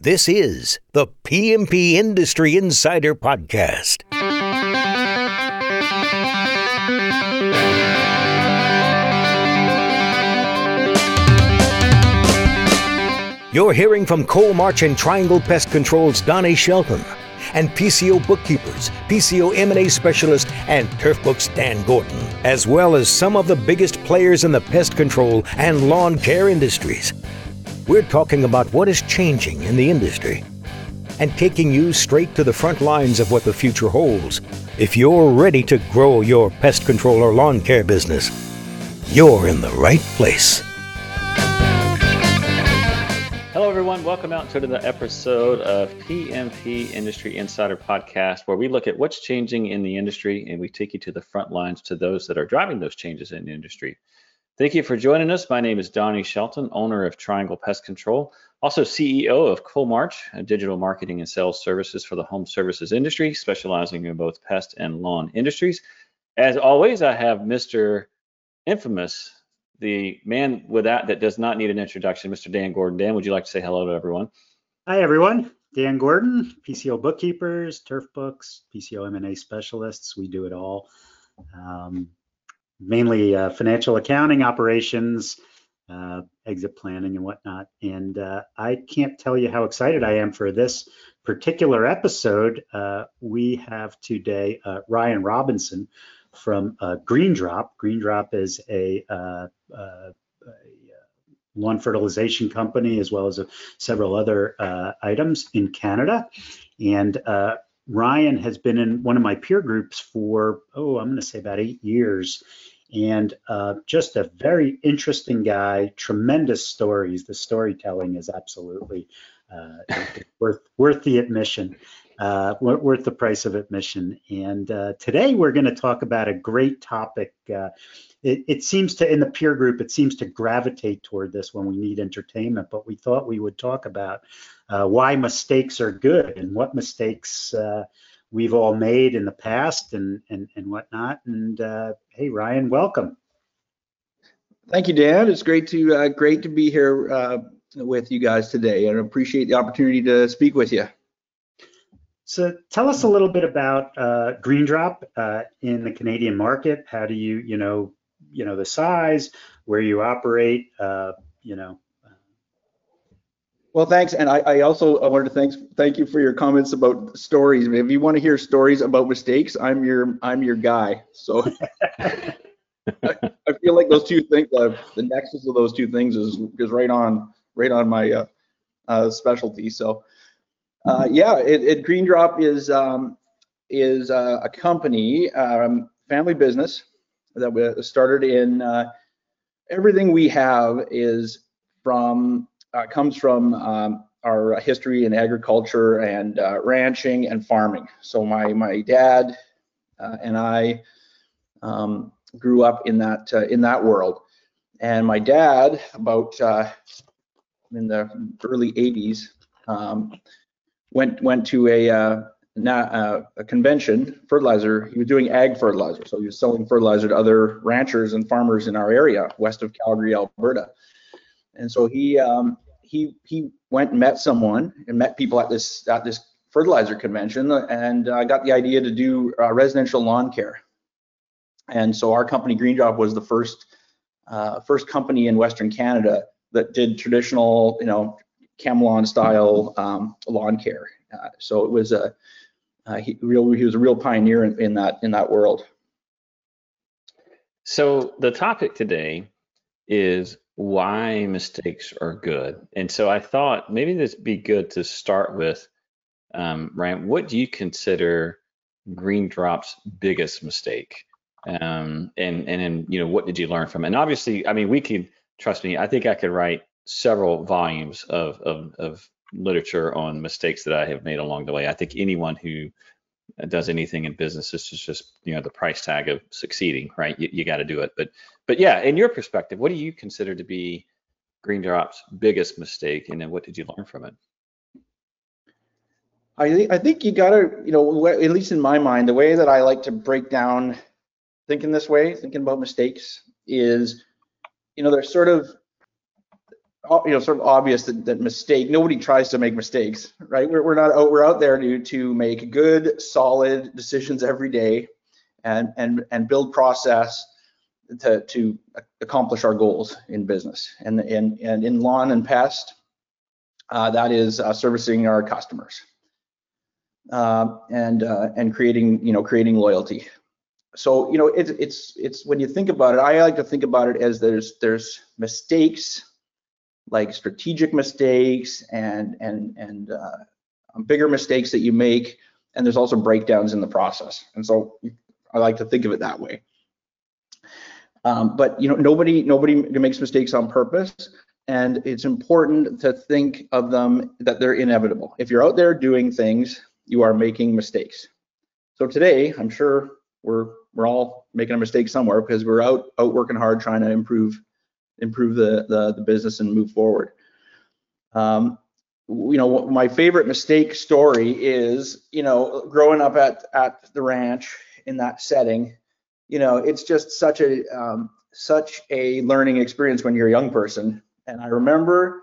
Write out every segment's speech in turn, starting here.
This is the PMP Industry Insider Podcast. You're hearing from Coalmarch and Triangle Pest Control's Donnie Shelton and PCO bookkeepers, PCO M&A specialist, and Turf Books Dan Gordon, as well as some of the biggest players in the pest control and lawn care industries. We're talking about what is changing in the industry and taking you straight to the front lines of what the future holds. If you're ready to grow your pest control or lawn care business, you're in the right place. Hello, everyone. Welcome out to the episode of PMP Industry Insider Podcast, where we look at what's changing in the industry and we take you to the front lines to those that are driving those changes in the industry. Thank you for joining us. My name is Donnie Shelton, owner of Triangle Pest Control, also CEO of Coalmarch, a digital marketing and sales services for the home services industry, specializing in both pest and lawn industries. As always, I have Mr. Infamous, the man with that that does not need an introduction, Mr. Dan Gordon. Dan, would you like to say hello to everyone? Hi, everyone. Dan Gordon, PCO bookkeepers, turf books, PCO M&A specialists. We do it all. Um, mainly uh, financial accounting operations, uh, exit planning and whatnot. And uh, I can't tell you how excited I am for this particular episode. Uh, we have today uh, Ryan Robinson from uh, Green Drop. Green Drop is a, a lawn fertilization company as well as a, several other items in Canada. And Ryan has been in one of my peer groups for, oh, I'm going to say about eight years and uh, just a very interesting guy. Tremendous stories. The storytelling is absolutely uh, worth worth the admission, uh, worth the price of admission. And uh, today we're going to talk about a great topic. Uh, it, it, seems to in the peer group, it seems to gravitate toward this when we need entertainment. But we thought we would talk about uh, why mistakes are good and what mistakes we've all made in the past and and, and whatnot. And uh, hey, Ryan, welcome. Thank you, Dan. It's great to uh, great to be here uh, with you guys today, and appreciate the opportunity to speak with you. So, tell us a little bit about uh, Green Drop uh, in the Canadian market. How do you, you know, you know the size, where you operate, uh, you know, well, thanks, and I, I also I wanted to thank thank you for your comments about stories. If you want to hear stories about mistakes, I'm your I'm your guy. So I, I, feel like those two things, uh, the nexus of those two things is is right on right on my uh, uh, specialty. So uh, yeah, it, it, Green Drop is um, is uh, a company, um, family business that we started in. Uh, everything we have is from uh, comes from um, our history in agriculture and uh, ranching and farming. So my my dad uh, and I um, grew up in that in that world, and my dad about in the early 80s um, went went to a uh, uh, a convention, fertilizer. He was doing ag fertilizer, so he was selling fertilizer to other ranchers and farmers in our area, west of Calgary, Alberta and so he um, he he went and met someone and met people at this at this fertilizer convention, and I uh, got the idea to do uh, residential lawn care. And so our company Green Drop was the first uh, first company in Western Canada that did traditional, you know, ChemLawn style um, lawn care. Uh, so it was a he, real he was a real pioneer in, in that in that world. So the topic today is why mistakes are good. And so I thought maybe this would be good to start with, um, Ryan, what do you consider Green Drop's biggest mistake? Um, and and then you know what did you learn from it? And obviously, I mean, we could trust me. I think I could write several volumes of of, of literature on mistakes that I have made along the way. I think anyone who does anything in business is just you know the price tag of succeeding, right? You, you got to do it. But but yeah, in your perspective, what do you consider to be Green Drop's biggest mistake, and then what did you learn from it? I think I think you gotta, you know, at least in my mind, the way that I like to break down thinking this way, thinking about mistakes, is, you know, there's sort of you know sort of obvious that, that mistake nobody tries to make mistakes right? We're, we're not out we're out there to to make good solid decisions every day and and and build process to to accomplish our goals in business. And and and in lawn and pest uh, that is uh, servicing our customers uh, and uh, and creating you know creating loyalty. So you know it's it's it's when you think about it i like to think about it as there's there's mistakes like strategic mistakes and and and uh, bigger mistakes that you make, and there's also breakdowns in the process. And so I like to think of it that way. Um, but you know, nobody nobody makes mistakes on purpose, and it's important to think of them that they're inevitable. If you're out there doing things, you are making mistakes. So today, I'm sure we're we're all making a mistake somewhere because we're out out working hard trying to improve improve the, the, the business and move forward. Um, you know, my favorite mistake story is, you know, growing up at, at the ranch in that setting, you know, it's just such a, um, such a learning experience when you're a young person. And I remember,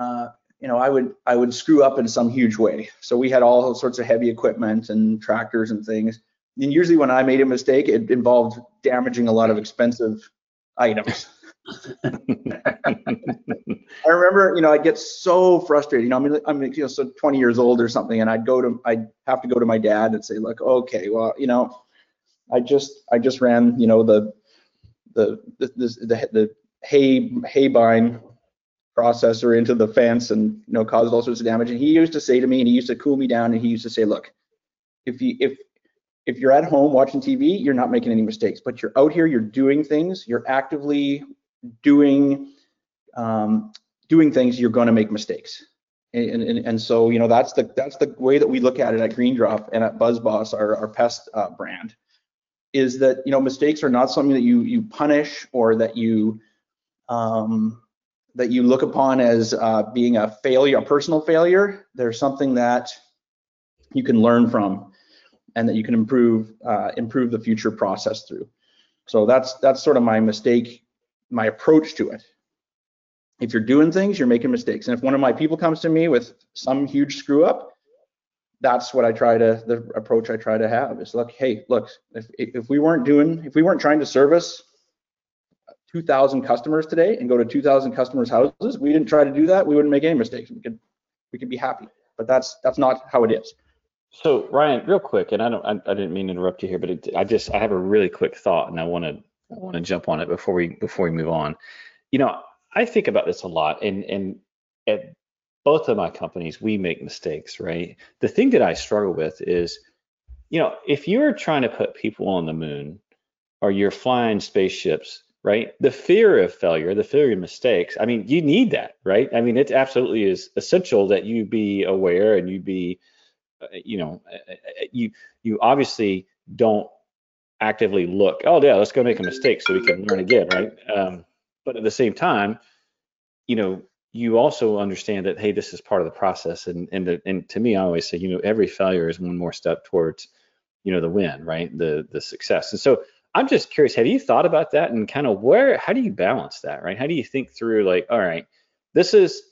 uh, you know, I would, I would screw up in some huge way. So we had all sorts of heavy equipment and tractors and things. And usually when I made a mistake, it involved damaging a lot of expensive items. I remember, you know, I'd get so frustrated. You know, I mean, I'm you know, so 20 years old or something, and I'd go to, I'd have to go to my dad and say, like, okay, well, you know, I just, I just ran, you know, the, the, the, the, the hay, haybine processor into the fence and you know caused all sorts of damage. And he used to say to me, and he used to cool me down, and he used to say, look, if you if if you're at home watching TV, you're not making any mistakes, but you're out here, you're doing things, you're actively doing um, doing things, you're going to make mistakes. And, and, and so you know that's the that's the way that we look at it at GreenDrop and at BuzzBoss, our, our pest uh, brand, is that you know mistakes are not something that you you punish or that you um, that you look upon as uh, being a failure, a personal failure. There's something that you can learn from and that you can improve uh, improve the future process through. So that's that's sort of my mistake my approach to it. If you're doing things, you're making mistakes. And if one of my people comes to me with some huge screw up, that's what I try to, the approach I try to have is look, hey, look, if, if we weren't doing, if we weren't trying to service 2,000 customers today and go to 2,000 customers' houses, we didn't try to do that, we wouldn't make any mistakes. We could, we could be happy. But that's that's not how it is. So Ryan, real quick, and I don't, I, I didn't mean to interrupt you here, but it, I just, I have a really quick thought, and I want to I want to jump on it before we before we move on. You know, I think about this a lot, and and at both of my companies, we make mistakes, right? The thing that I struggle with is, you know, if you're trying to put people on the moon, or you're flying spaceships, right? The fear of failure, the fear of mistakes. I mean, you need that, right? I mean, it absolutely is essential that you be aware and you be, uh, you know, uh, uh, you you obviously don't actively look, oh yeah, let's go make a mistake so we can learn again, right? Um, but at the same time, you know, you also understand that hey, this is part of the process, and and the, and to me, I always say, you know, every failure is one more step towards, you know, the win, right? The the success. And so I'm just curious, have you thought about that and kind of where, how do you balance that, right? How do you think through like, all right, this is,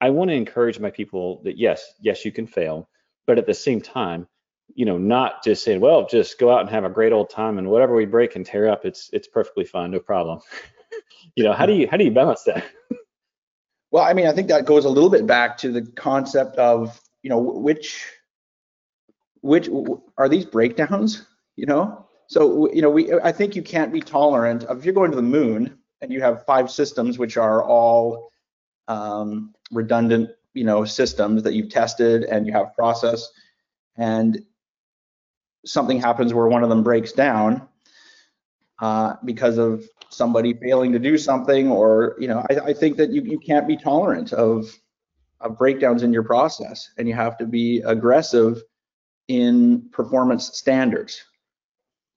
I want to encourage my people that yes, yes, you can fail, but at the same time, you know, not just saying, well, just go out and have a great old time and whatever we break and tear up, it's it's perfectly fine, no problem. you know, how do you how do you balance that? well, I mean, I think that goes a little bit back to the concept of, you know, which which are these breakdowns, you know? So, you know, we I think you can't be tolerant of if you're going to the moon and you have five systems which are all um, redundant, you know, systems that you've tested and you have process and something happens where one of them breaks down uh, because of somebody failing to do something or you know I, I, think that you, you can't be tolerant of, of breakdowns in your process and you have to be aggressive in performance standards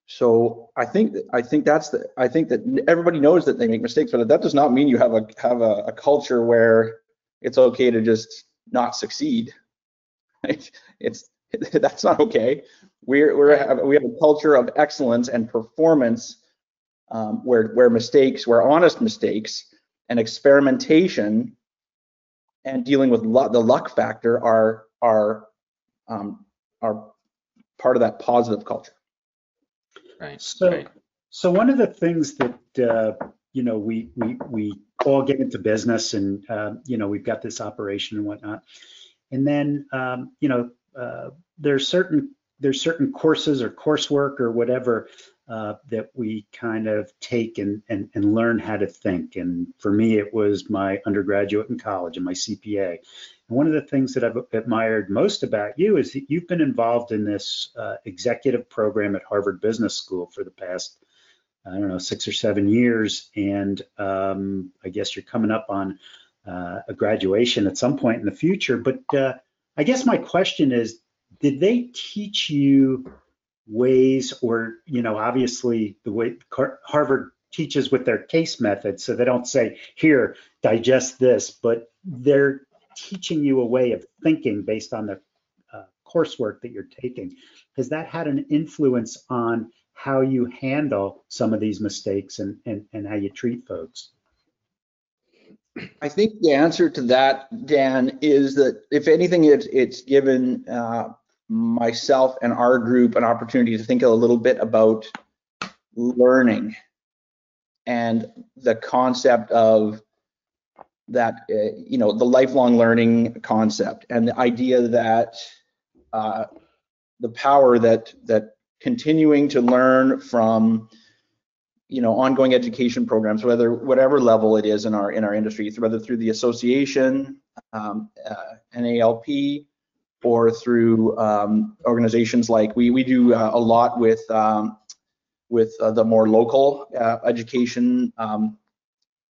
so i think i think that's the i think that everybody knows that they make mistakes but that does not mean you have a have a, a culture where it's okay to just not succeed it's that's not okay. We're, we're we have a culture of excellence and performance um, where where mistakes, where honest mistakes and experimentation and dealing with lu- the luck factor are are um, are part of that positive culture. Right. So, right. so one of the things that, uh, you know, we, we, we all get into business and, um, you know, we've got this operation and whatnot. And then, um, you know, uh, there's certain, there's certain courses or coursework or whatever uh, that we kind of take and, and, and learn how to think. And for me, it was my undergraduate in college and my CPA. And one of the things that I've admired most about you is that you've been involved in this uh, executive program at Harvard Business School for the past, I don't know, six or seven years. And um, I guess you're coming up on uh, a graduation at some point in the future. But uh, I guess my question is, did they teach you ways or, you know, obviously the way Harvard teaches with their case method, so they don't say, here, digest this, but they're teaching you a way of thinking based on the uh, coursework that you're taking. Has that had an influence on how you handle some of these mistakes and, and, and how you treat folks? I think the answer to that, Dan, is that if anything, it, it's given uh, myself and our group an opportunity to think a little bit about learning and the concept of that uh, you know the lifelong learning concept and the idea that uh, the power that that continuing to learn from you know ongoing education programs whether whatever level it is in our in our industry whether through the association um, uh, NALP or through um, organizations like we we do uh, a lot with um, with uh, the more local uh, education um,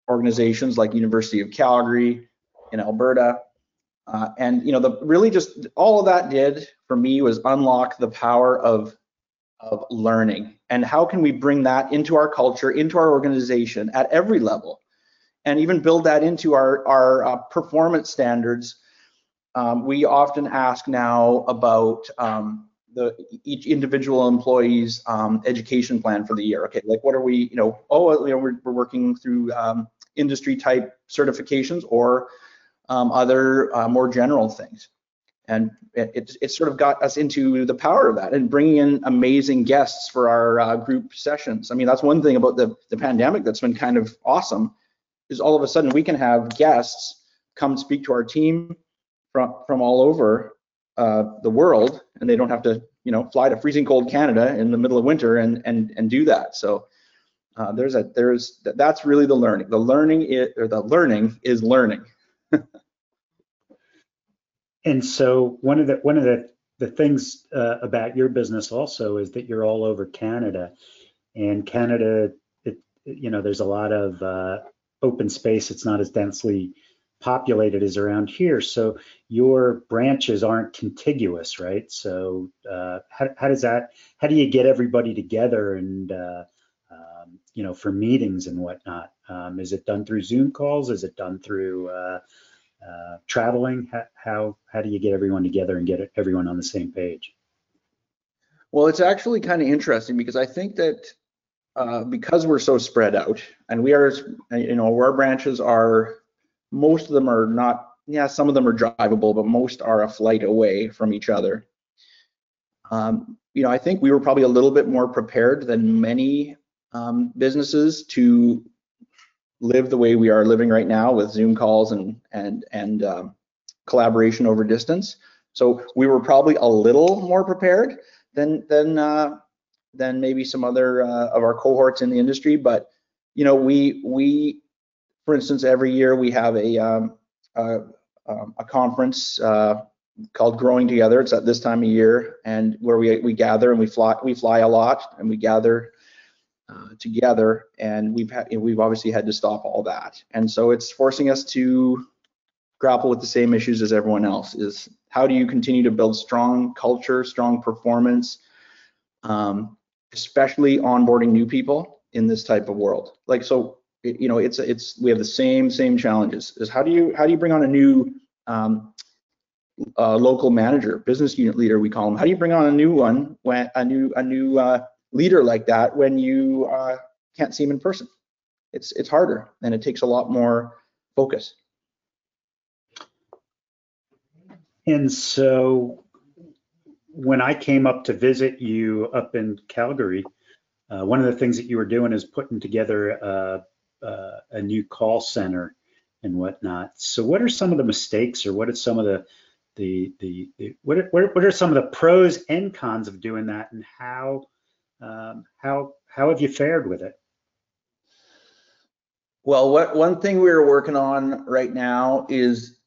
organizations like University of Calgary in Alberta. Uh, and you know, the really just all of that did for me was unlock the power of of learning and how can we bring that into our culture, into our organization at every level, and even build that into our our uh, performance standards. Um, we often ask now about um, the each individual employee's um, education plan for the year. Okay, like what are we, you know, oh, you know, we're, we're working through um, industry type certifications or um, other uh, more general things. And it, it, it, sort of got us into the power of that and bringing in amazing guests for our uh, group sessions. I mean, that's one thing about the, the pandemic that's been kind of awesome is all of a sudden we can have guests come speak to our team from, from all over uh, the world and they don't have to, you know, fly to freezing cold Canada in the middle of winter and, and, and do that. So uh, there's a there's that's really the learning. The learning is, or the learning is learning. and so one of the one of the the things uh, about your business also is that you're all over Canada, and Canada, it, you know, there's a lot of uh, open space. It's not as densely populated is around here. So your branches aren't contiguous, right? So uh, how, how does that? How do you get everybody together and uh, um, you know, for meetings and whatnot? Um, is it done through Zoom calls? Is it done through uh, uh, traveling? How, how, how do you get everyone together and get everyone on the same page? Well, it's actually kind of interesting because I think that uh, because we're so spread out and we are, you know, our branches are, most of them are not, yeah, some of them are drivable, but most are a flight away from each other. Um, you know, I think we were probably a little bit more prepared than many um, businesses to live the way we are living right now with Zoom calls and and and um, collaboration over distance. So we were probably a little more prepared than than uh, than maybe some other uh, of our cohorts in the industry. But you know, we we, for instance, every year we have a um, a, um, a, conference uh, called Growing Together. It's at this time of year, and where we we gather and we fly we fly a lot and we gather uh, together, and we've had, we've obviously had to stop all that, and so it's forcing us to grapple with the same issues as everyone else. Is how do you continue to build strong culture, strong performance, um, especially onboarding new people in this type of world? Like so, you know, it's it's we have the same same challenges. Is how do you how do you bring on a new um, uh, local manager, business unit leader, we call them. How do you bring on a new one when a new a new uh, leader like that when you uh, can't see him in person. it's it's harder and it takes a lot more focus. And so when I came up to visit you up in Calgary, uh, one of the things that you were doing is putting together uh, uh, a new call center and whatnot. So what are some of the mistakes or what are some of the the the, the what, are, what are some of the pros and cons of doing that and how um, how how have you fared with it? Well, what one thing we're working on right now is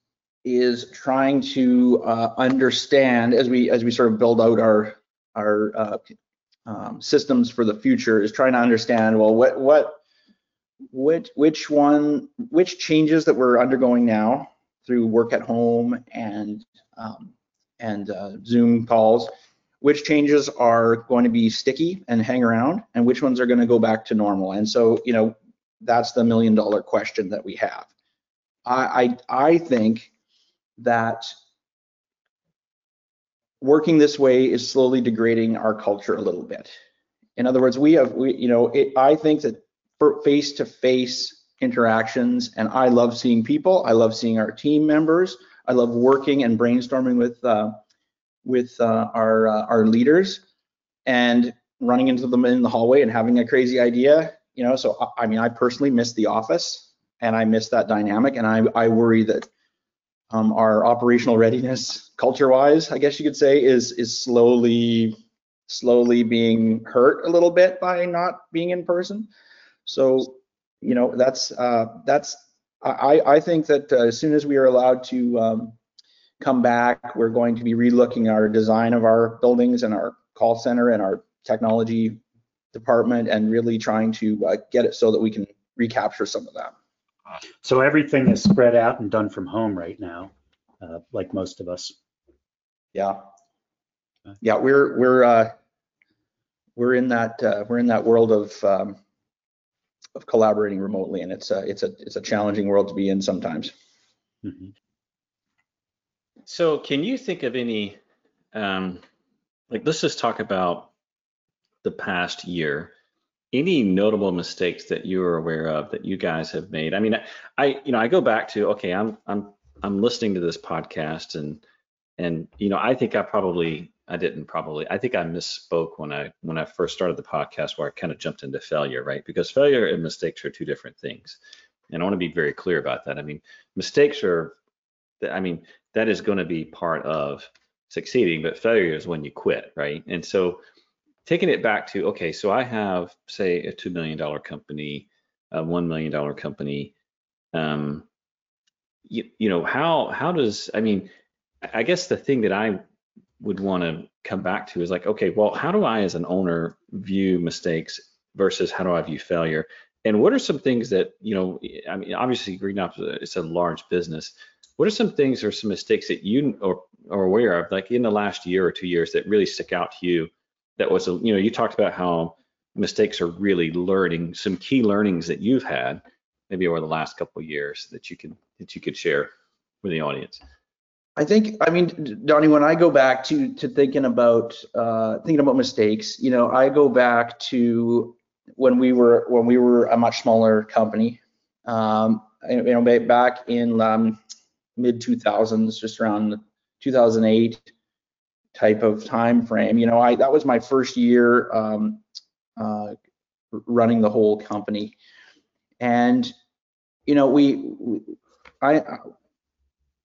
is trying to uh, understand as we as we sort of build out our our uh, um, systems for the future is trying to understand well what what which which one which changes that we're undergoing now through work at home and um, and uh, Zoom calls, which changes are going to be sticky and hang around, and which ones are going to go back to normal. And so, you know, that's the million dollar question that we have. I I, I think that working this way is slowly degrading our culture a little bit. In other words, we have, we, you know, it, I think that face-to-face interactions, and I love seeing people. I love seeing our team members. I love working and brainstorming with uh, with uh, our uh, our leaders and running into them in the hallway and having a crazy idea. You know, so I mean, I personally miss the office and I miss that dynamic, and I I worry that um, our operational readiness, culture-wise, I guess you could say, is is slowly slowly being hurt a little bit by not being in person. So, you know, that's uh, that's I I think that uh, as soon as we are allowed to um, come back, we're going to be relooking our design of our buildings and our call center and our technology department and really trying to uh, get it so that we can recapture some of that. So everything is spread out and done from home right now, uh, like most of us. Yeah. Yeah, we're we're uh, we're in that uh, we're in that world of um, of collaborating remotely, and it's a it's a it's a challenging world to be in sometimes. Mhm. So, can you think of any, um, like, let's just talk about the past year. Any notable mistakes that you are aware of that you guys have made? I mean, I, you know, I go back to, okay, I'm, I'm, I'm listening to this podcast, and, and, you know, I think I probably, I didn't probably, I think I misspoke when I, when I first started the podcast, where I kind of jumped into failure, right? Because failure and mistakes are two different things, and I want to be very clear about that. I mean, mistakes are, I mean, that is going to be part of succeeding, but failure is when you quit, right? And so taking it back to, okay, so I have, say, a $2 million company, a $1 million company. Um, you, you know, how, how does, I mean, I guess the thing that I would want to come back to is like, okay, well, how do I as an owner view mistakes versus how do I view failure? And what are some things that, you know, I mean, obviously Green Drop is a large business what are some things or some mistakes that you are, are aware of, like in the last year or two years, that really stick out to you? That was, you know, you talked about how mistakes are really learning, some key learnings that you've had maybe over the last couple years that you could that you could share with the audience. I think, I mean, Donnie, when I go back to to thinking about uh, thinking about mistakes, you know, I go back to when we were when we were a much smaller company. Um, you know, back in um, mid 2000s, just around 2008 type of time frame. You know, I that was my first year um, uh, running the whole company, and you know, we, we I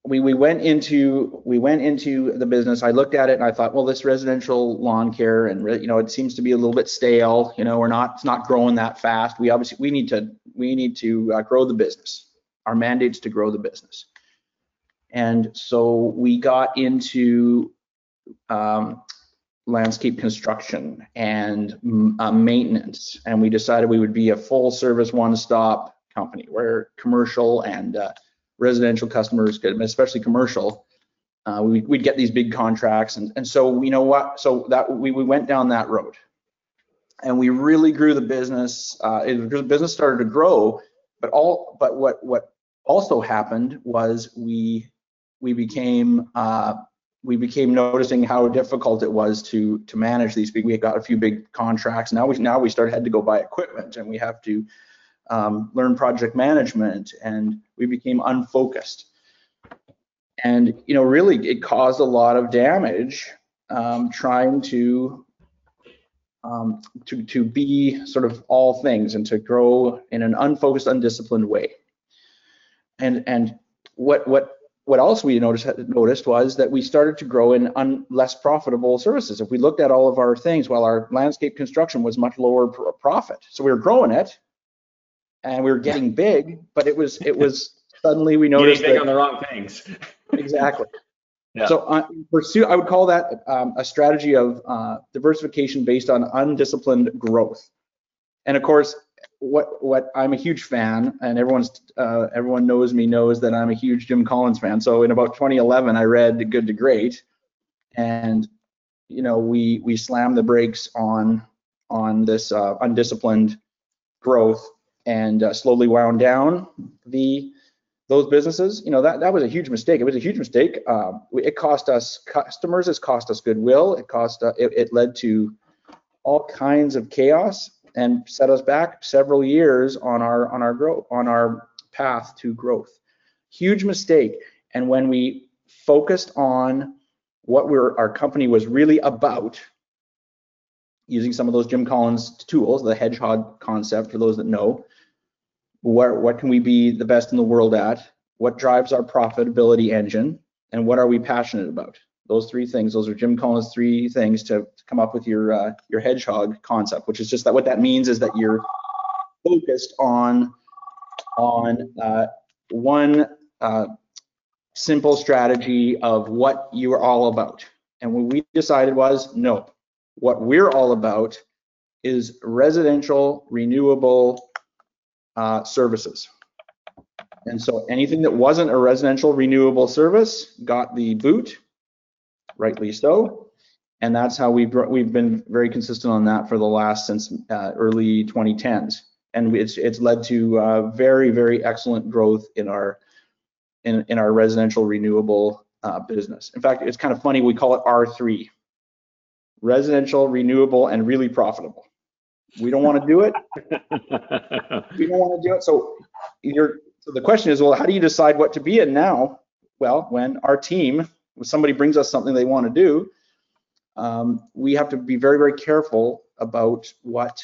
we we went into we went into the business. I looked at it and I thought, well, this residential lawn care and you know, it seems to be a little bit stale. You know, we're not it's not growing that fast. We obviously we need to we need to uh, grow the business. Our mandate's to grow the business. And so we got into um, landscape construction and uh, maintenance, and we decided we would be a full service one stop company where commercial and uh, residential customers especially commercial, uh, we, would get these big contracts. And, and so, you know what? So that we, we went down that road and we really grew the business. Uh, it, the business started to grow, but all, but what, what also happened was we we became uh, we became noticing how difficult it was to to manage these. We got a few big contracts. Now we now we started had to go buy equipment, and we have to um, learn project management, and we became unfocused. And you know, really, it caused a lot of damage um, trying to um, to to be sort of all things and to grow in an unfocused, undisciplined way. And and what what what else we noticed noticed was that we started to grow in un, less profitable services. If we looked at all of our things, well, our landscape construction was much lower pr- profit, so we were growing it, and we were getting big, but it was it was suddenly we noticed Getting big that on the wrong things. exactly. Yeah. So uh, pursue, I would call that um, a strategy of uh, diversification based on undisciplined growth. And of course, what what I'm a huge fan, and everyone's uh, everyone knows me knows that I'm a huge Jim Collins fan. So in about 2011, I read Good to Great, and you know we we slammed the brakes on on this uh, undisciplined growth and uh, slowly wound down the those businesses, you know, that, that was a huge mistake. It was a huge mistake. Um, it cost us customers, It cost us goodwill, it cost, uh, it, it led to all kinds of chaos and set us back several years on our on our growth on our path to growth. Huge mistake. And when we focused on what we're our company was really about, using some of those Jim Collins tools, the hedgehog concept for those that know, where, what can we be the best in the world at? What drives our profitability engine? And what are we passionate about? Those three things. Those are Jim Collins' three things to, to come up with your uh, your hedgehog concept, which is just that what that means is that you're focused on on uh, one uh, simple strategy of what you are all about. And what we decided was no, what we're all about is residential renewable uh, services. And so anything that wasn't a residential renewable service got the boot, rightly so. And that's how we've we've been very consistent on that for the last since uh, early 2010s. And it's it's led to uh, very very excellent growth in our in in our residential renewable uh, business. In fact, it's kind of funny we call it R3, residential renewable and really profitable. We don't want to do it. we don't want to do it. So you're so the question is, well, how do you decide what to be in now? Well, when our team, when somebody brings us something they want to do, um, we have to be very, very careful about what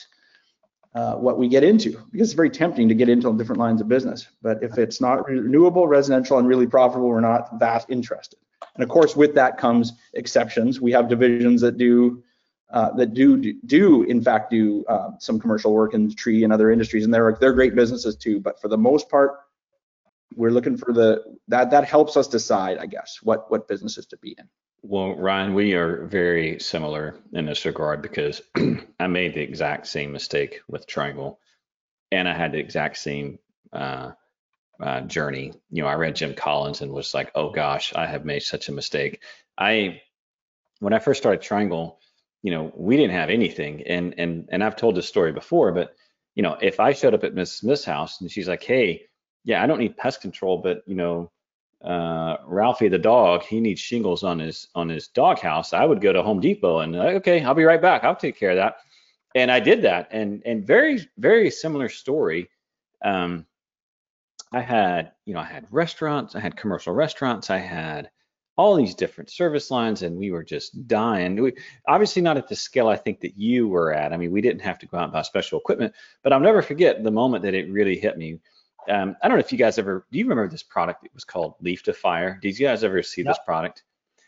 uh, what we get into because it's very tempting to get into different lines of business. But if it's not renewable, residential, and really profitable, we're not that interested. And of course, with that comes exceptions. We have divisions that do uh, that do do in fact do uh, some commercial work in tree and other industries, and they're they're great businesses too. But for the most part, we're looking for the that that helps us decide, I guess, what what businesses to be in. Well, Ryan, we are very similar in this regard because I made the exact same mistake with Triangle, and I had the exact same uh, uh, journey. You know, I read Jim Collins and was like, "Oh gosh, I have made such a mistake." I when I first started Triangle, you know, we didn't have anything, and and and I've told this story before, but you know, if I showed up at Miss Smith's house and she's like, "Hey, yeah, I don't need pest control, but you know, uh, Ralphie the dog, he needs shingles on his on his dog house. I would go to Home Depot and like, okay, I'll be right back. I'll take care of that. And I did that. And and very very similar story. Um, I had you know I had restaurants, I had commercial restaurants, I had all these different service lines, and we were just dying. We, obviously not at the scale I think that you were at. I mean, we didn't have to go out and buy special equipment, but I'll never forget the moment that it really hit me um, I don't know if you guys ever do you remember this product? It was called Leaf to Fire. Did you guys ever see yep. this product?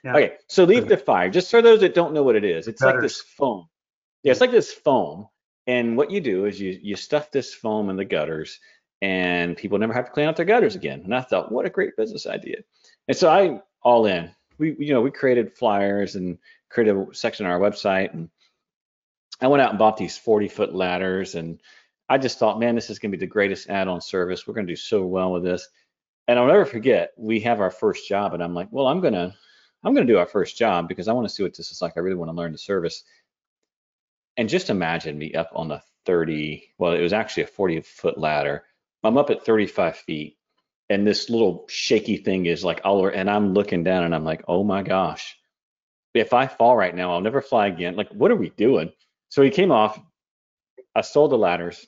Okay, so Leaf to Fire. Just for those that don't know what it is, it's like this foam. Yeah, it's like this foam, and what you do is you you stuff this foam in the gutters, and people never have to clean out their gutters again. And I thought, what a great business idea. And so I all in. We you know we created flyers and created a section on our website, and I went out and bought these 40 foot ladders and I just thought, man, this is going to be the greatest add-on service. We're going to do so well with this. And I'll never forget, we have our first job, and I'm like, well, I'm gonna, I'm gonna do our first job because I want to see what this is like. I really want to learn the service. And just imagine me up on the 30, well, it was actually a 40 foot ladder. I'm up at 35 feet, and this little shaky thing is like all over, and I'm looking down, and I'm like, oh my gosh, if I fall right now, I'll never fly again. Like, what are we doing? So he came off. I sold the ladders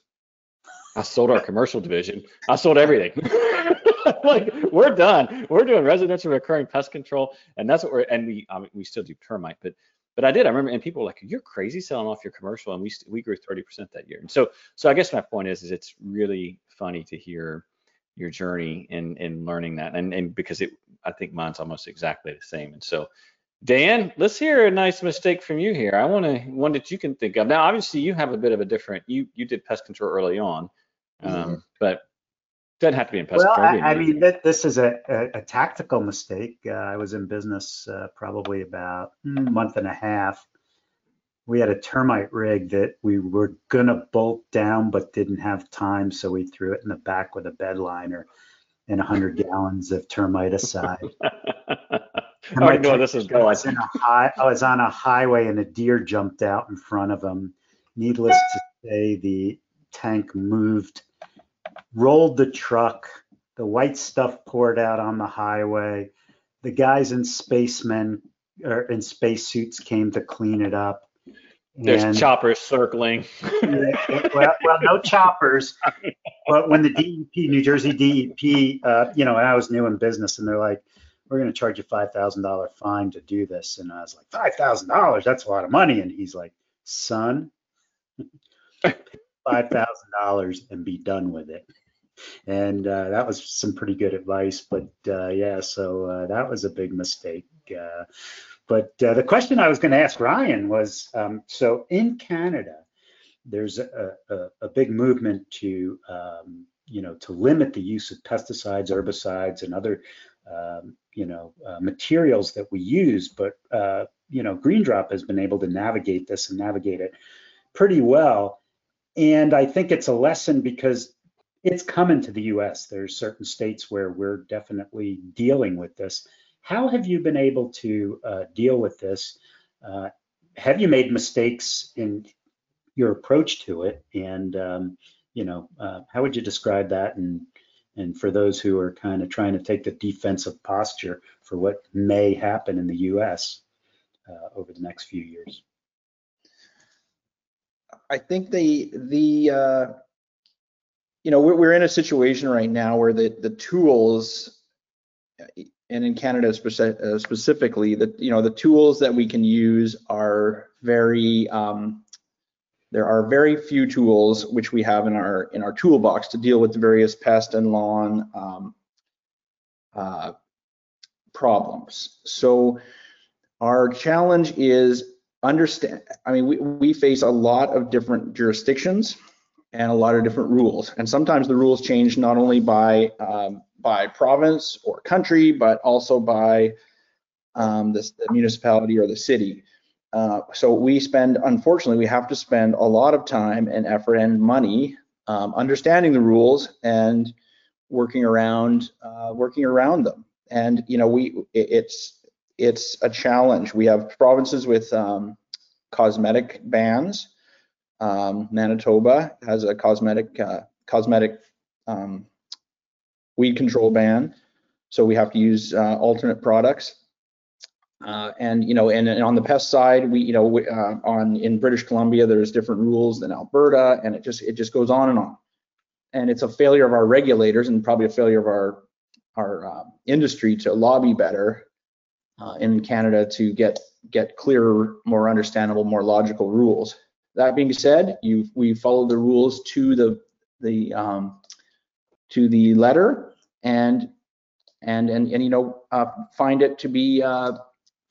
I sold our commercial division. I sold everything. like we're done. We're doing residential recurring pest control, and that's what we're. And we I mean, we still do termite, but but I did. I remember, and people were like, "You're crazy selling off your commercial," and we we grew 30% that year. And so so I guess my point is is it's really funny to hear your journey in in learning that, and and because it I think mine's almost exactly the same. And so Dan, let's hear a nice mistake from you here. I want to one that you can think of. Now, obviously, you have a bit of a different. You you did pest control early on, um, mm-hmm. but doesn't have to be in pest well, control. I, I mean, that, this is a, a, a tactical mistake. Uh, I was in business uh, probably about a month and a half. We had a termite rig that we were gonna bolt down, but didn't have time, so we threw it in the back with a bed liner and 100 gallons of termiticide. I already know this is going. I was, high, I was on a highway and a deer jumped out in front of him. Needless to say, the tank moved rolled the truck. The white stuff poured out on the highway. The guys in spacemen or in spacesuits came to clean it up. There's and, choppers circling. well, well, no choppers. But when the DEP, New Jersey DEP, uh, you know, I was new in business, and they're like, "We're going to charge you five thousand dollar fine to do this," and I was like, five thousand dollars? That's a lot of money." And he's like, "Son, five thousand dollars and be done with it." and uh, that was some pretty good advice. But uh, yeah, so uh, that was a big mistake. Uh, but uh, the question I was going to ask Ryan was, um, so in Canada, there's a, a, a big movement to, um, you know, to limit the use of pesticides, herbicides, and other, um, you know, uh, materials that we use. But you know, GreenDrop has been able to navigate this and navigate it pretty well. And I think it's a lesson because it's coming to the US. There's certain states where we're definitely dealing with this. How have you been able to uh, deal with this? Uh, have you made mistakes in your approach to it? And um, you know, uh, how would you describe that? And and for those who are kind of trying to take the defensive posture for what may happen in the U.S. Uh, over the next few years. I think the the uh, you know, we're, we're in a situation right now where the, the tools, and in Canada speci uh, specifically, the, you know, the tools that we can use are very, um, there are very few tools which we have in our in our toolbox to deal with the various pest and lawn um, uh, problems. So our challenge is understand. I mean, we we face a lot of different jurisdictions and a lot of different rules. And sometimes the rules change not only by um, by province or country, but also by um, the, the, municipality or the city. Uh, so we spend, unfortunately, we have to spend a lot of time and effort and money um, understanding the rules and working around uh, working around them. And you know, we it's it's a challenge. We have provinces with um, cosmetic bans um, Manitoba has a cosmetic uh, cosmetic um, weed control ban, so we have to use uh, alternate products. Uh, and you know, and, and, on the pest side, we you know we, uh, on in British Columbia there's different rules than Alberta, and it just it just goes on and on. And it's a failure of our regulators and probably a failure of our our uh, industry to lobby better uh, in Canada to get get clearer, more understandable, more logical rules. That being said, you we follow the rules to the the um, to the letter and and and and you know uh, find it to be uh,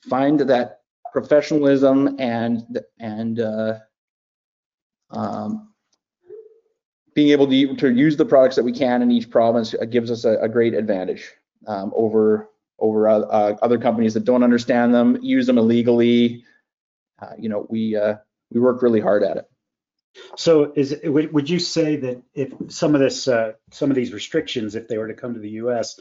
find that professionalism and and uh, um, being able to, to use the products that we can in each province gives us a, a great advantage um, over over uh, other companies that don't understand them, use them illegally. Uh, you know, we uh, we work really hard at it. So is would, would you say that if some of this uh, some of these restrictions, if they were to come to the U.S.,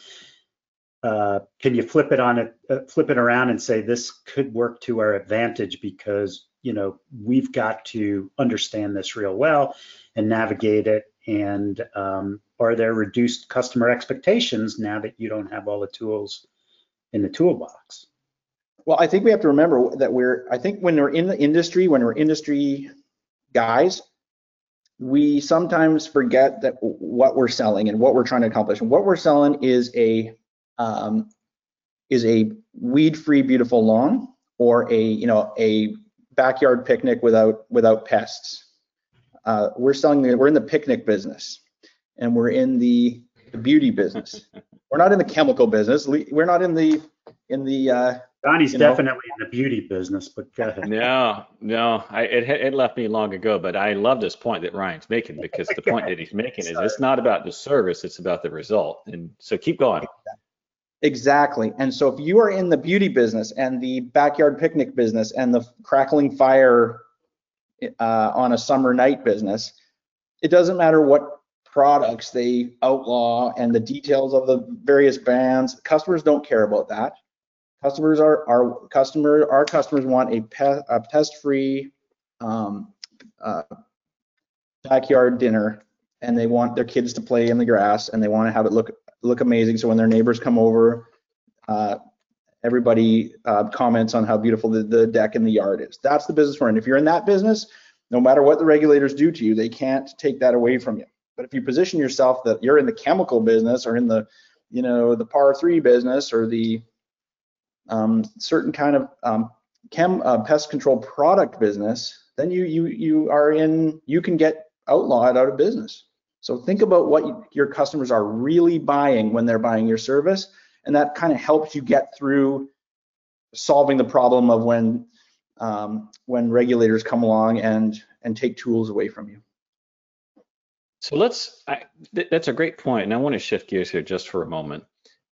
uh, can you flip it on it, uh, flip it around and say this could work to our advantage because you know we've got to understand this real well and navigate it. And um, are there reduced customer expectations now that you don't have all the tools in the toolbox? Well, I think we have to remember that we're, I think when we're in the industry, when we're industry guys, we sometimes forget that what we're selling and what we're trying to accomplish. And what we're selling is a um, is a weed-free, beautiful lawn, or a you know a backyard picnic without without pests. Uh, we're selling the, we're in the picnic business, and we're in the, the beauty business. we're not in the chemical business. We're not in the in the uh, Donnie's You know? definitely in the beauty business, but go ahead. No, no, I, it, it left me long ago, but I love this point that Ryan's making because the point that he's making is it's not about the service, it's about the result. And so keep going. Exactly. And so if you are in the beauty business and the backyard picnic business and the crackling fire uh, on a summer night business, it doesn't matter what products they outlaw and the details of the various bans. Customers don't care about that. Customers are our customer. Our customers want a, pe- a pest-free um, uh, backyard dinner, and they want their kids to play in the grass, and they want to have it look look amazing. So when their neighbors come over, uh, everybody uh, comments on how beautiful the, the deck and the yard is. That's the business we're in. If you're in that business, no matter what the regulators do to you, they can't take that away from you. But if you position yourself that you're in the chemical business or in the, you know, the par three business or the um, certain kind of um, chem uh, pest control product business, then you you you are in. You can get outlawed out of business. So think about what you, your customers are really buying when they're buying your service, and that kind of helps you get through solving the problem of when um, when regulators come along and and take tools away from you. So let's, I, th- that's a great point, and I want to shift gears here just for a moment.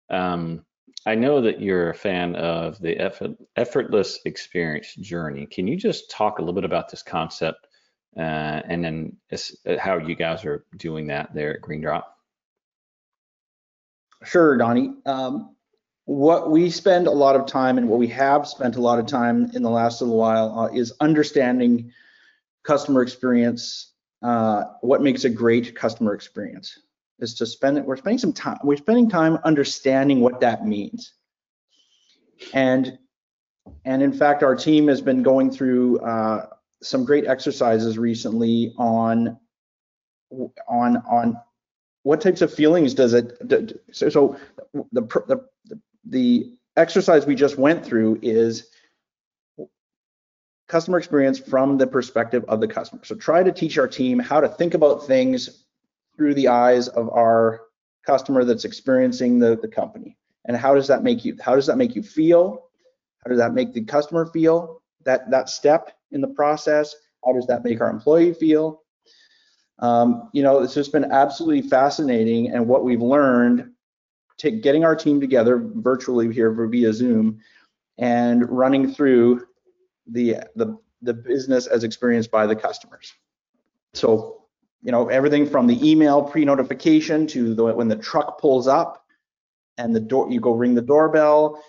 Um, I know that you're a fan of the effort, effortless experience journey. Can you just talk a little bit about this concept uh, and then uh, how you guys are doing that there at Green Drop? Sure, Donnie. Um, what we spend a lot of time and what we have spent a lot of time in the last little while uh, is understanding customer experience, uh, what makes a great customer experience. Is to spend it, we're spending some time, we're spending time understanding what that means. And and in fact, our team has been going through uh, some great exercises recently on on on what types of feelings does it d- d- so, so the, the the exercise we just went through is customer experience from the perspective of the customer so try to teach our team how to think about things through the eyes of our customer that's experiencing the, the company and how does that make you how does that make you feel how does that make the customer feel that that step in the process how does that make our employee feel um, you know, it's just been absolutely fascinating. And what we've learned, to getting our team together virtually here via Zoom and running through the, the, the business as experienced by the customers. So, you know, everything from the email pre-notification to the, when the truck pulls up and the door, you go ring the doorbell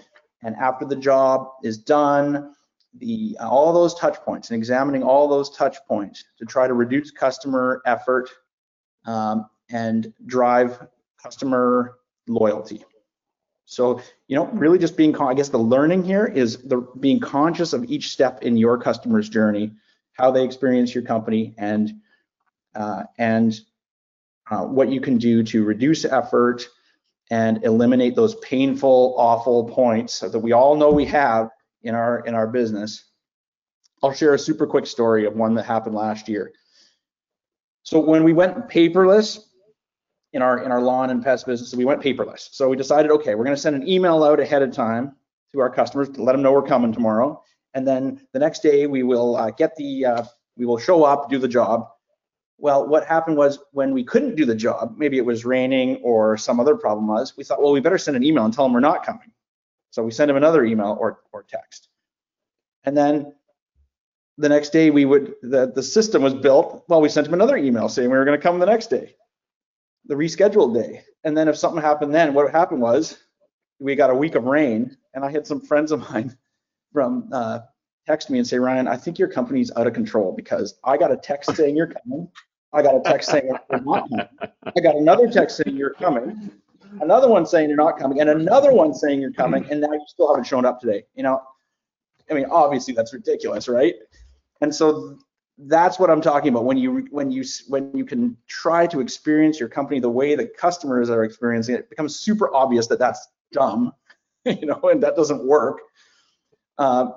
and after the job is done, the all those touch points and examining all those touch points to try to reduce customer effort um, and drive customer loyalty. So, you know, really just being, I guess the learning here is the being conscious of each step in your customer's journey, how they experience your company, and uh, and uh, what you can do to reduce effort and eliminate those painful, awful points that we all know we have in our in our business. I'll share a super quick story of one that happened last year. So when we went paperless in our in our lawn and pest business, we went paperless. So we decided, okay, we're going to send an email out ahead of time to our customers to let them know we're coming tomorrow, and then the next day we will uh, get the uh, we will show up, do the job. Well, what happened was when we couldn't do the job, maybe it was raining or some other problem was, we thought, well, we better send an email and tell them we're not coming. So we send them another email or, or text. And then the next day we would, the, the system was built, well, we sent them another email saying we were gonna come the next day, the rescheduled day. And then if something happened then, what happened was we got a week of rain and I had some friends of mine from uh, text me and say, Ryan, I think your company's out of control because I got a text saying you're coming. I got a text saying you're not coming. I got another text saying you're coming another one saying you're not coming, and another one saying you're coming, and now you still haven't shown up today. You know, I mean, obviously that's ridiculous, right? And so that's what I'm talking about. When you when you when you can try to experience your company the way that customers are experiencing it, it becomes super obvious that that's dumb, you know, and that doesn't work. Uh,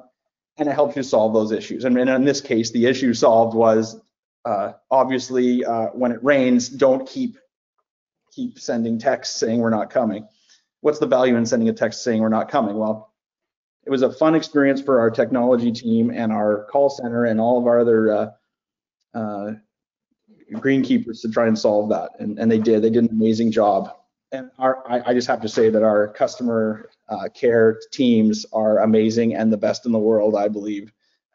and it helps you solve those issues. And, in this case, the issue solved was uh, obviously uh, when it rains, don't keep keep sending texts saying we're not coming. What's the value in sending a text saying we're not coming? Well, it was a fun experience for our technology team and our call center and all of our other uh, uh, greenkeepers to try and solve that, and, and they did. They did an amazing job. And our, I, I just have to say that our customer uh, care teams are amazing and the best in the world, I believe,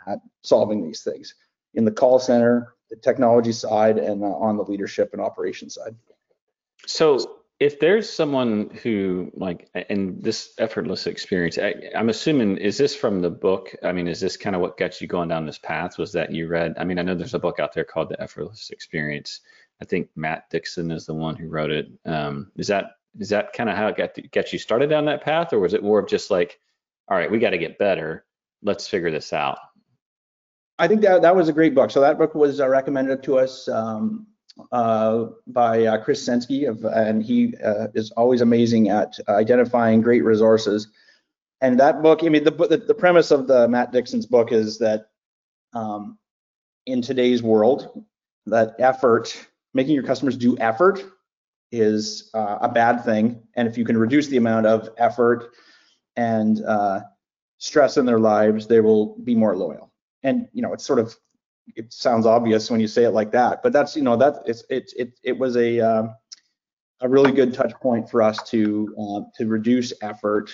at solving these things. In the call center, the technology side, and uh, on the leadership and operations side. So if there's someone who like in this effortless experience I, am assuming is this from the book? I mean is this kind of what got you going down this path? Was that you read i mean i know there's a book out there called the effortless experience i think matt dixon is the one who wrote it. Um, is that is that kind of how it got get you started down that path or was it more of just like all right we got to get better. Let's figure this out i think that that was a great book. So that book was uh, recommended to us um, uh, by uh, Chris Sensky, of, and he uh, is always amazing at identifying great resources. And that book, I mean, the, the, the premise of the Matt Dixon's book is that um, in today's world, that effort, making your customers do effort is uh, a bad thing. And if you can reduce the amount of effort and uh, stress in their lives, they will be more loyal. And, you know, it's sort of it sounds obvious when you say it like that, but that's you know that it's it it it was a uh, a really good touch point for us to uh, to reduce effort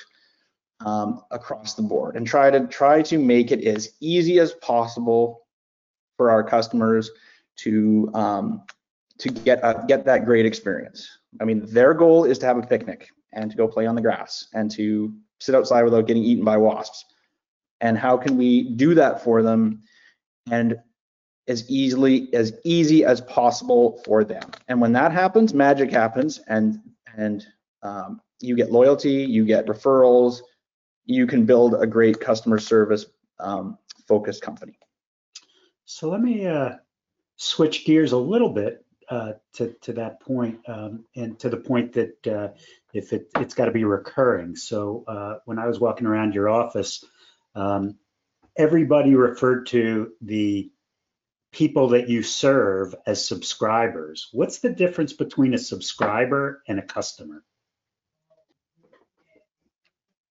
um, across the board and try to try to make it as easy as possible for our customers to um, to get a, get that great experience. I mean, their goal is to have a picnic and to go play on the grass and to sit outside without getting eaten by wasps. And how can we do that for them and as easily as easy as possible for them. And when that happens, magic happens, and and um, you get loyalty, you get referrals, you can build a great customer service um, focused company. So let me uh, switch gears a little bit uh, to to that point, um, and to the point that uh, if it it's got to be recurring. So uh, when I was walking around your office, um, everybody referred to the people that you serve as subscribers. What's the difference between a subscriber and a customer?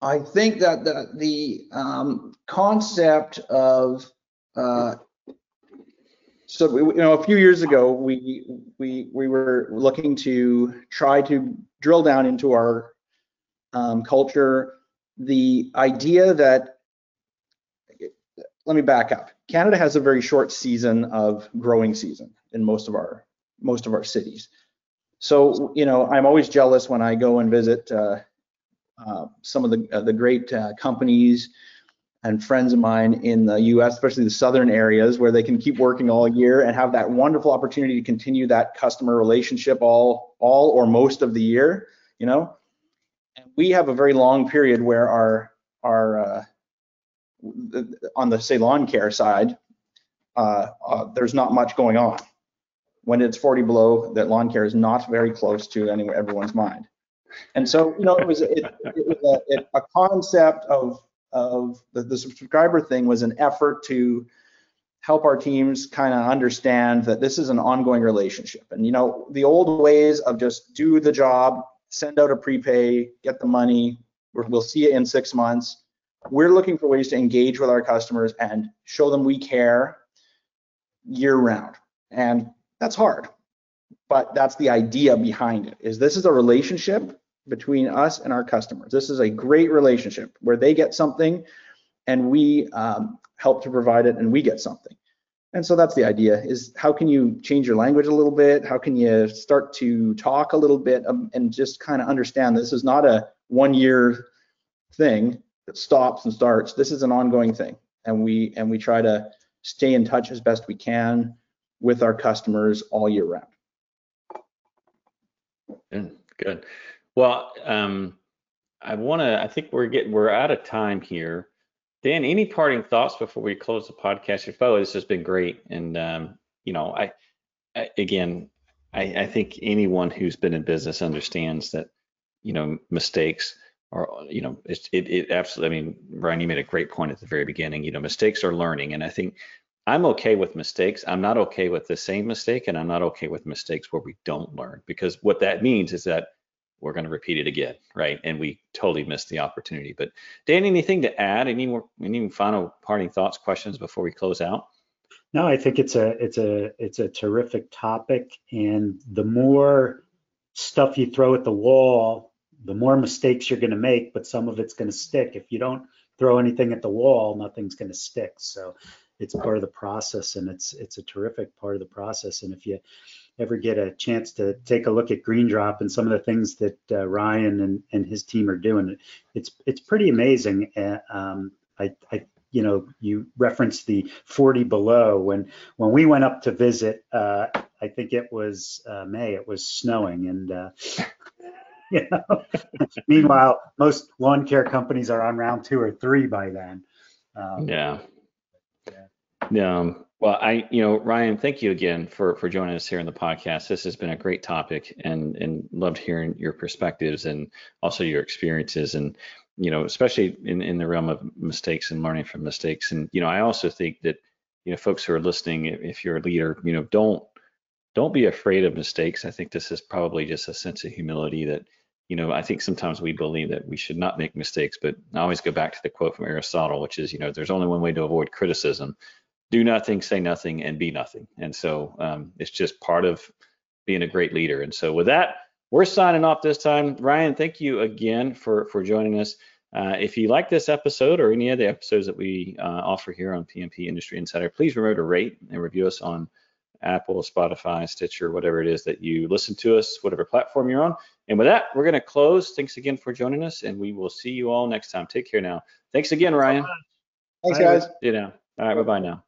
I think that the, the um, concept of uh, so you know a few years ago we we we were looking to try to drill down into our um, culture the idea that let me back up. Canada has a very short season of growing season in most of our most of our cities. So you know, I'm always jealous when I go and visit uh, uh, some of the uh, the great uh, companies and friends of mine in the U.S., especially the southern areas, where they can keep working all year and have that wonderful opportunity to continue that customer relationship all all or most of the year. You know, and we have a very long period where our our uh, on the say lawn care side, uh, uh, there's not much going on. When it's 40 below, that lawn care is not very close to any, everyone's mind. And so, you know, it was, it, it was a, it, a, concept of, of the, the subscriber thing was an effort to help our teams kind of understand that this is an ongoing relationship. And, you know, the old ways of just do the job, send out a prepay, get the money, we'll see you in six months we're looking for ways to engage with our customers and show them we care year round. And that's hard, but that's the idea behind it is this is a relationship between us and our customers. This is a great relationship where they get something and we um, help to provide it and we get something. And so that's the idea is how can you change your language a little bit? How can you start to talk a little bit um, and just kind of understand this is not a one year thing that stops and starts. This is an ongoing thing, and we and we try to stay in touch as best we can with our customers all year round. Good, good. Well, um, I want to. I think we're getting we're out of time here. Dan, any parting thoughts before we close the podcast? Your fellow, this has been great, and um, you know, I, I again, I, I, think anyone who's been in business understands that, you know, mistakes are, you know, it, it, it absolutely. I mean, Ryan, you made a great point at the very beginning. You know, mistakes are learning, and I think I'm okay with mistakes. I'm not okay with the same mistake, and I'm not okay with mistakes where we don't learn, because what that means is that we're going to repeat it again, right? And we totally missed the opportunity. But Dan, anything to add? Any more, any final parting thoughts, questions before we close out? No, I think it's a it's a it's a terrific topic, and the more stuff you throw at the wall, the more mistakes you're going to make, but some of it's going to stick. If you don't throw anything at the wall, nothing's going to stick. So it's part of the process, and it's it's a terrific part of the process. And if you ever get a chance to take a look at Green Drop and some of the things that uh, Ryan and, and his team are doing, it's it's pretty amazing. Uh, um, I, I you know you referenced the 40 below when when we went up to visit. Uh, I think it was uh, May. It was snowing and. Uh, you know, meanwhile, most lawn care companies are on round two or three by then. Um, yeah. Yeah. Um, well, I, you know, Ryan, thank you again for for joining us here in the podcast. This has been a great topic, and and loved hearing your perspectives and also your experiences, and you know, especially in in the realm of mistakes and learning from mistakes. And you know, I also think that you know, folks who are listening, if you're a leader, you know, don't don't be afraid of mistakes. I think this is probably just a sense of humility that you know, I think sometimes we believe that we should not make mistakes, but I always go back to the quote from Aristotle, which is, you know, there's only one way to avoid criticism, do nothing, say nothing, and be nothing. And so um, it's just part of being a great leader. And so with that, we're signing off this time. Ryan, thank you again for for joining us. Uh, if you like this episode or any of the episodes that we uh, offer here on PMP Industry Insider, please remember to rate and review us on Apple, Spotify, Stitcher, whatever it is that you listen to us, whatever platform you're on. And with that, we're going to close. Thanks again for joining us, and we will see you all next time. Take care now. Thanks again, Ryan. Thanks, guys. You know. All right. Bye bye now.